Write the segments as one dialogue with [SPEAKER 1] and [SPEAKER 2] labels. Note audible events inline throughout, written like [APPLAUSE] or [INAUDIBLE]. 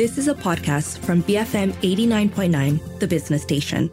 [SPEAKER 1] This is a podcast from BFM 89.9, the business station.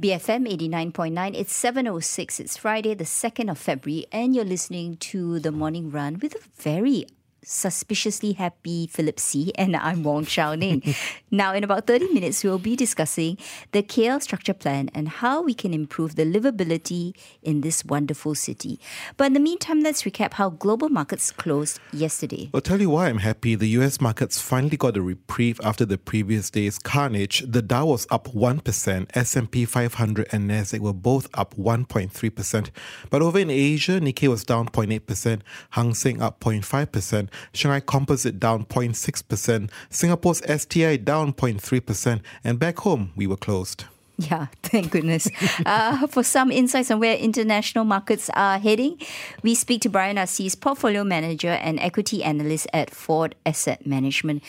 [SPEAKER 2] BFM 89.9, it's 7.06, it's Friday, the 2nd of February, and you're listening to The Morning Run with a very suspiciously happy Philip See and I'm Wong Shao Ning. [LAUGHS] now, in about 30 minutes, we'll be discussing the KL structure plan and how we can improve the livability in this wonderful city. But in the meantime, let's recap how global markets closed yesterday.
[SPEAKER 3] I'll tell you why I'm happy. The US markets finally got a reprieve after the previous day's carnage. The Dow was up 1%, S&P 500 and Nasdaq were both up 1.3%. But over in Asia, Nikkei was down 0.8%, Hang Seng up 0.5%, Shanghai Composite down 0.6%, Singapore's STI down 0.3%, and back home, we were closed.
[SPEAKER 2] Yeah, [LAUGHS] thank goodness. uh, for some insights on where international markets are heading, we speak to Brian Arcese, portfolio manager and equity analyst at Foord Asset Management.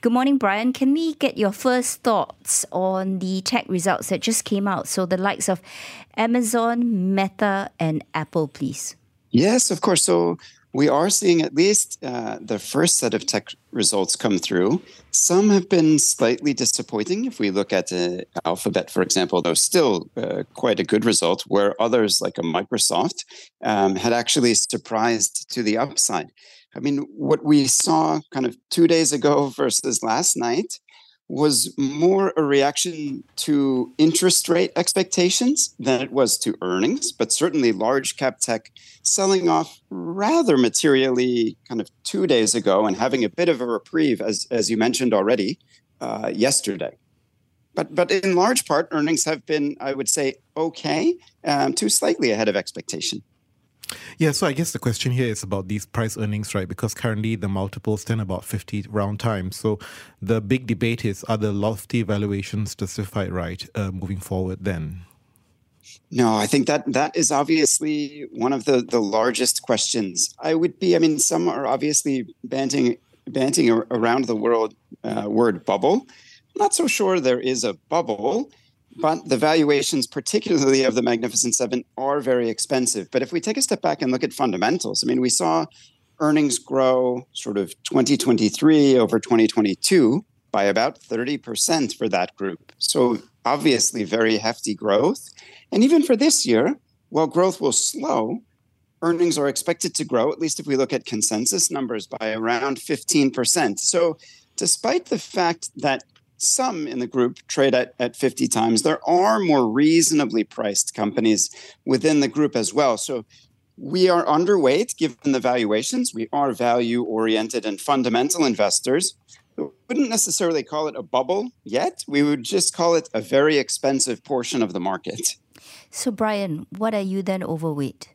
[SPEAKER 2] Good morning, Brian. Can we get your first thoughts on the tech results that just came out? So, the likes of Amazon, Meta, and Apple, please.
[SPEAKER 4] Yes, of course. So, we are seeing at least uh, the first set of tech results come through. Some have been slightly disappointing. If we look at uh, Alphabet, for example, though still uh, quite a good result, where others like a Microsoft um, had actually surprised to the upside. I mean, what we saw kind of two days ago versus last night was more a reaction to interest rate expectations than it was to earnings, but certainly large cap tech selling off rather materially kind of two days ago and having a bit of a reprieve, as, as you mentioned already, uh, yesterday. But, but in large part, earnings have been, I would say, okay, um, to slightly ahead of expectation.
[SPEAKER 3] Yeah, so I guess the question here is about these price earnings, right? Because currently the multiples stand about 50 round times. So the big debate is are the lofty valuations justified, right, uh, moving forward then?
[SPEAKER 4] No, I think that that is obviously one of the, the largest questions. I would be, I mean, some are obviously banting, banting around the world uh, word bubble. I'm not so sure there is a bubble but the valuations, particularly of the Magnificent Seven, are very expensive. But if we take a step back and look at fundamentals, I mean, we saw earnings grow sort of 2023 over 2022 by about 30% for that group. So obviously, very hefty growth. And even for this year, while growth will slow, earnings are expected to grow, at least if we look at consensus numbers, by around 15%. So despite the fact that some in the group trade at, at 50 times. There are more reasonably priced companies within the group as well. So we are underweight given the valuations. We are value oriented and fundamental investors. We wouldn't necessarily call it a bubble yet. We would just call it a very expensive portion of the market.
[SPEAKER 2] So, Brian, what are you then overweight?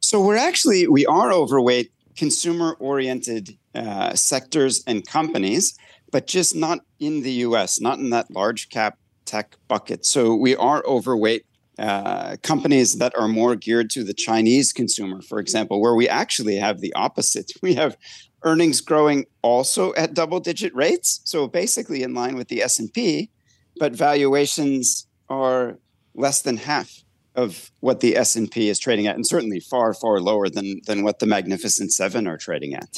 [SPEAKER 4] So, we're actually, we are overweight consumer oriented uh, sectors and companies but just not in the US, not in that large cap tech bucket. So we are overweight uh, companies that are more geared to the Chinese consumer, for example, where we actually have the opposite. [LAUGHS] We have earnings growing also at double digit rates, so basically in line with the S&P, but valuations are less than half of what the S&P is trading at and certainly far far lower than than what the magnificent 7 are trading at.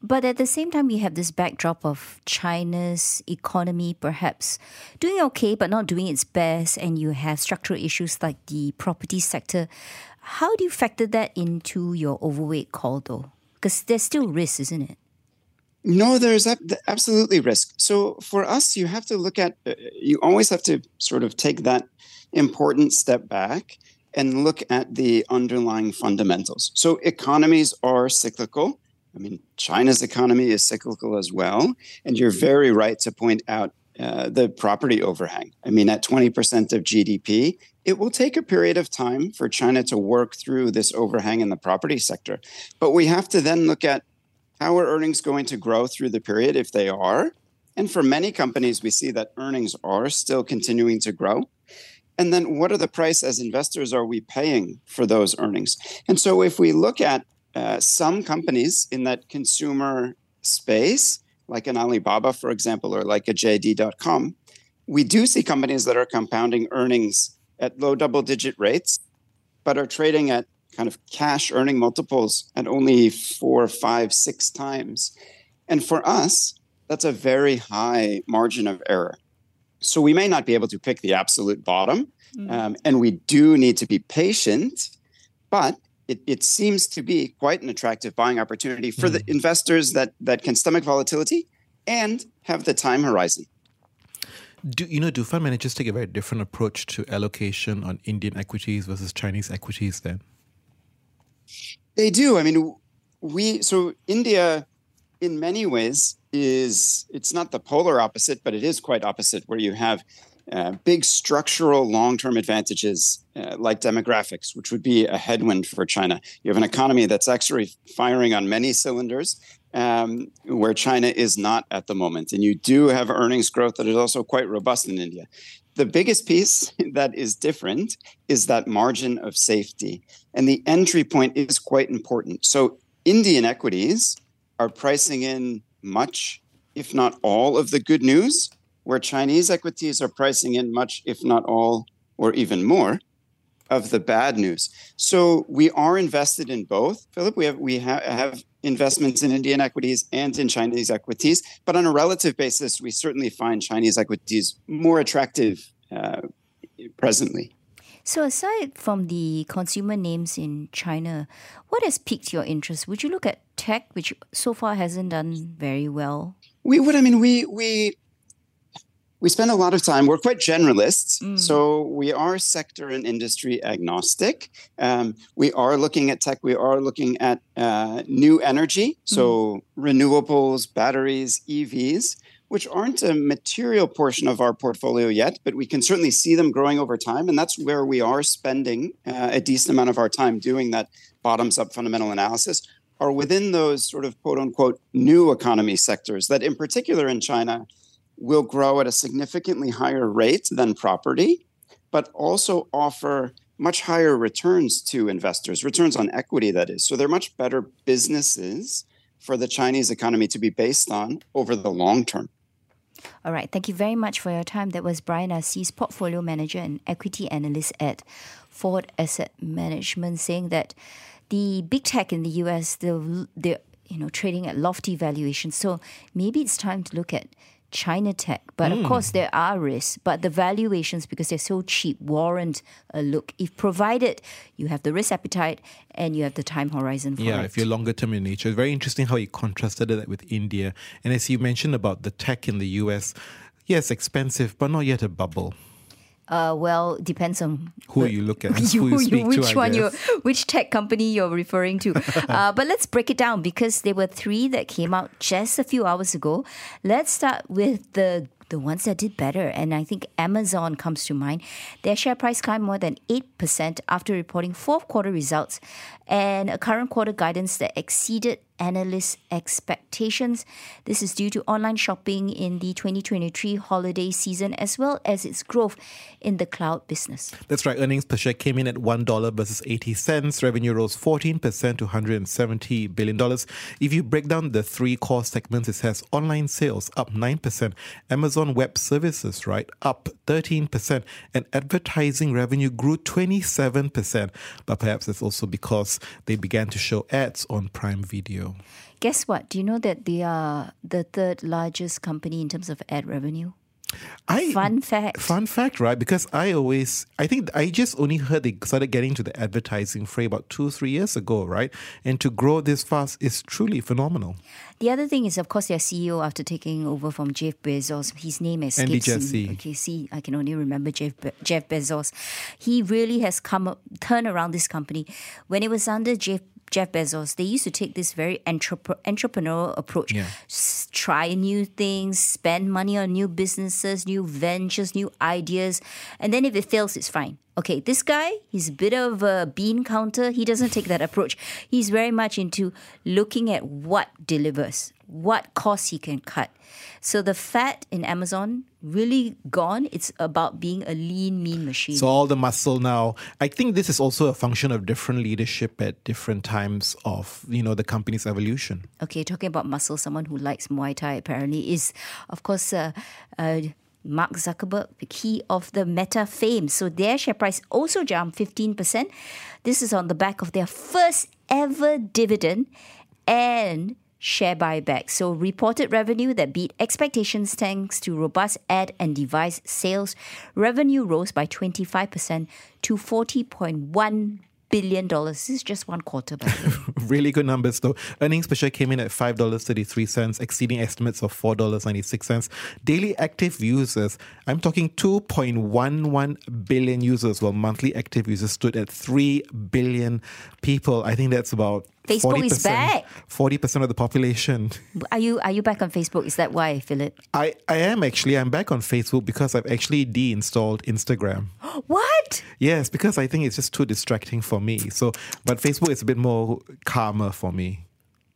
[SPEAKER 2] But at the same time, we have this backdrop of China's economy perhaps doing okay, but not doing its best, and you have structural issues like the property sector. How do you factor that into your overweight call, though? Because there's still risk, isn't it?
[SPEAKER 4] No, there's absolutely risk. So for us, you have to look at, uh, you always have to sort of take that important step back and look at the underlying fundamentals. So economies are cyclical I mean, China's economy is cyclical as well. And you're very right to point out uh, the property overhang. I mean, at 20% of GDP, it will take a period of time for China to work through this overhang in the property sector. But we have to then look at how are earnings going to grow through the period if they are. And for many companies, we see that earnings are still continuing to grow. And then what are the price as investors are we paying for those earnings? And so if we look at uh, some companies in that consumer space, like an Alibaba, for example, or like a JD.com, we do see companies that are compounding earnings at low double digit rates, but are trading at kind of cash earning multiples at only four, five, six times. And for us, that's a very high margin of error. So we may not be able to pick the absolute bottom, mm. um, and we do need to be patient, but it, it seems to be quite an attractive buying opportunity for mm. the investors that that can stomach volatility and have the time horizon.
[SPEAKER 3] Do you know? Do fund managers take a very different approach to allocation on Indian equities versus Chinese equities? Then
[SPEAKER 4] they do. I mean, we so India, in many ways, is it's not the polar opposite, but it is quite opposite, where you have uh, big structural long-term advantages uh, like demographics, which would be a headwind for China. You have an economy that's actually firing on many cylinders, um, where China is not at the moment. And you do have earnings growth that is also quite robust in India. The biggest piece [LAUGHS] that is different is that margin of safety. And the entry point is quite important. So, Indian equities are pricing in much, if not all, of the good news, where Chinese equities are pricing in much, if not all, or even more of the bad news. So we are invested in both. Philip, we have we ha- have investments in Indian equities and in Chinese equities. But on a relative basis, we certainly find Chinese equities more attractive uh, presently.
[SPEAKER 2] So, aside from the consumer names in China, what has piqued your interest? Would you look at tech, which so far hasn't done very well?
[SPEAKER 4] We would. I mean, we we we spend a lot of time. We're quite generalists, mm. so we are sector and industry agnostic. Um, we are looking at tech. We are looking at uh, new energy, so mm. renewables, batteries, EVs, which aren't a material portion of our portfolio yet, but we can certainly see them growing over time, and that's where we are spending uh, a decent amount of our time doing that bottoms-up fundamental analysis. Are within those sort of quote unquote new economy sectors that, in particular in China, will grow at a significantly higher rate than property, but also offer much higher returns to investors, returns on equity, that is. So they're much better businesses for the Chinese economy to be based on over the long term.
[SPEAKER 2] All right. Thank you very much for your time. That was Brian Arcese, portfolio manager and equity analyst at Foord Asset Management, saying that the big tech in the US, they're, they're you know trading at lofty valuations. So maybe it's time to look at China Tech. But mm. of course, there are risks, but the valuations, because they're so cheap, warrant a look. If provided you have the risk appetite and you have the time horizon for
[SPEAKER 3] yeah,
[SPEAKER 2] it.
[SPEAKER 3] if you're longer term in nature. It's very interesting how you contrasted that with India. And as you mentioned about the tech in the US, yes, expensive, but not yet a bubble.
[SPEAKER 2] Uh, well, depends on
[SPEAKER 3] who you look at, you, [LAUGHS] who you
[SPEAKER 2] which
[SPEAKER 3] to,
[SPEAKER 2] one you, which tech company you're referring to. [LAUGHS] uh, but let's break it down because there were three that came out just a few hours ago. Let's start with the the ones that did better, and I think Amazon comes to mind. Their share price climbed more than 8% after reporting fourth quarter results and a current quarter guidance that exceeded analyst expectations. This is due to online shopping in the 2023 holiday season as well as its growth in the cloud business.
[SPEAKER 3] That's right. Earnings per share came in at $1 versus 80 cents. Revenue rose 14% to $170 billion. If you break down the three core segments, it has online sales up 9%, Amazon Web Services, right, up 13%, and advertising revenue grew 27%. But perhaps it's also because they began to show ads on Prime Video.
[SPEAKER 2] Guess what? Do you know that they are the third largest company in terms of ad revenue?
[SPEAKER 3] I,
[SPEAKER 2] fun fact.
[SPEAKER 3] Fun fact, right? Because I always, I think I just only heard they started getting to the advertising fray about two, three years ago, right? And to grow this fast is truly phenomenal.
[SPEAKER 2] The other thing is, of course, their CEO after taking over from Jeff Bezos, his name escapes
[SPEAKER 3] Andy Jassy.
[SPEAKER 2] Okay, see, I can only remember Jeff Be- Jeff Bezos. He really has come up, turn around this company. When it was under Jeff Jeff Bezos, they used to take this very entrep- entrepreneurial approach. Yeah. S- try new things, spend money on new businesses, new ventures, new ideas. And then if it fails, it's fine. Okay, this guy, he's a bit of a bean counter. He doesn't take that approach. He's very much into looking at what delivers, what costs he can cut. So the fat in Amazon really gone. It's about being a lean, mean machine.
[SPEAKER 3] So all the muscle now. I think this is also a function of different leadership at different times of you know the company's evolution.
[SPEAKER 2] Okay, talking about muscle, someone who likes Muay Thai apparently is, of course. Uh, uh, Mark Zuckerberg, the key of the Meta fame. So their share price also jumped 15%. This is on the back of their first ever dividend and share buyback. So, reported revenue that beat expectations thanks to robust ad and device sales. Revenue rose by 25% to $40.1 billion dollars. This is just one quarter, by [LAUGHS]
[SPEAKER 3] really good numbers though. Earnings per share came in at $5.33, exceeding estimates of $4.96. Daily active users, I'm talking 2.11 billion users, while monthly active users stood at 3 billion people. I think that's about
[SPEAKER 2] Facebook is back.
[SPEAKER 3] Forty percent of the population. [LAUGHS]
[SPEAKER 2] Are you are you back on Facebook? Is that why, Philip?
[SPEAKER 3] I, I am actually. I'm back on Facebook because I've actually deinstalled Instagram. [GASPS]
[SPEAKER 2] what?
[SPEAKER 3] Yes, because I think it's just too distracting for me. So, but Facebook is a bit more calmer for me.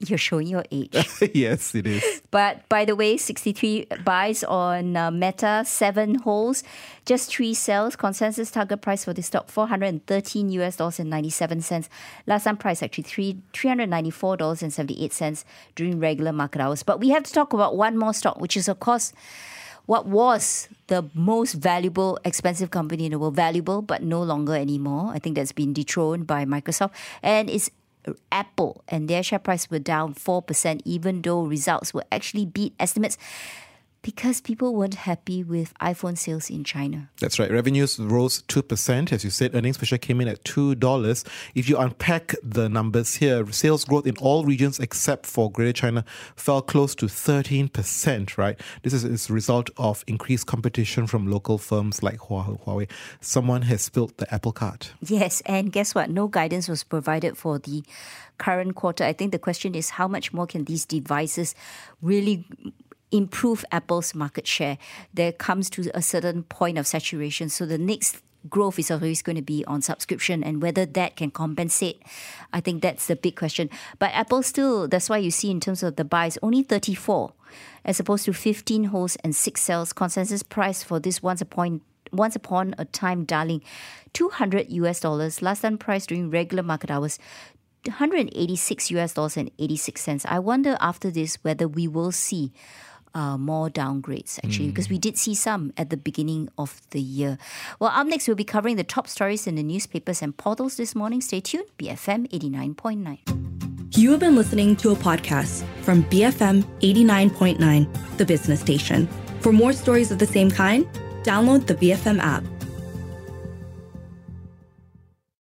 [SPEAKER 2] You're showing your age. [LAUGHS]
[SPEAKER 3] yes, it is.
[SPEAKER 2] But by the way, 63 buys on uh, Meta, seven holds, just three sells. Consensus target price for this stock 413 US dollars and 97 cents. Last time price actually three 394 dollars and 78 cents during regular market hours. But we have to talk about one more stock, which is of course what was the most valuable, expensive company in the world. Valuable, but no longer anymore. I think that's been dethroned by Microsoft. And it's Apple, and their share price were down 4%, even though results were actually beat estimates because people weren't happy with iPhone sales in China.
[SPEAKER 3] That's right. Revenues rose 2%. As you said, earnings per share came in at $2. If you unpack the numbers here, sales growth in all regions except for Greater China fell close to 13%, right? This is as a result of increased competition from local firms like Huawei. Someone has spilled the apple cart.
[SPEAKER 2] Yes, and guess what? No guidance was provided for the current quarter. I think the question is how much more can these devices really improve Apple's market share, there comes to a certain point of saturation. So the next growth is always going to be on subscription and whether that can compensate. I think that's the big question. But apple still that's why you see in terms of the buys only 34 as opposed to 15 holds and 6 sells. Consensus price for this once upon once upon a time darling 200 us dollars. Last time price during regular market hours 186 us dollars and 86 cents. I wonder after this whether we will see uh, more downgrades actually, mm. because we did see some at the beginning of the year. Well, up next, we'll be covering the top stories in the newspapers and portals this morning. Stay tuned, BFM 89.9.
[SPEAKER 1] You have been listening to a podcast from BFM 89.9, the business station. For more stories of the same kind, download the BFM app.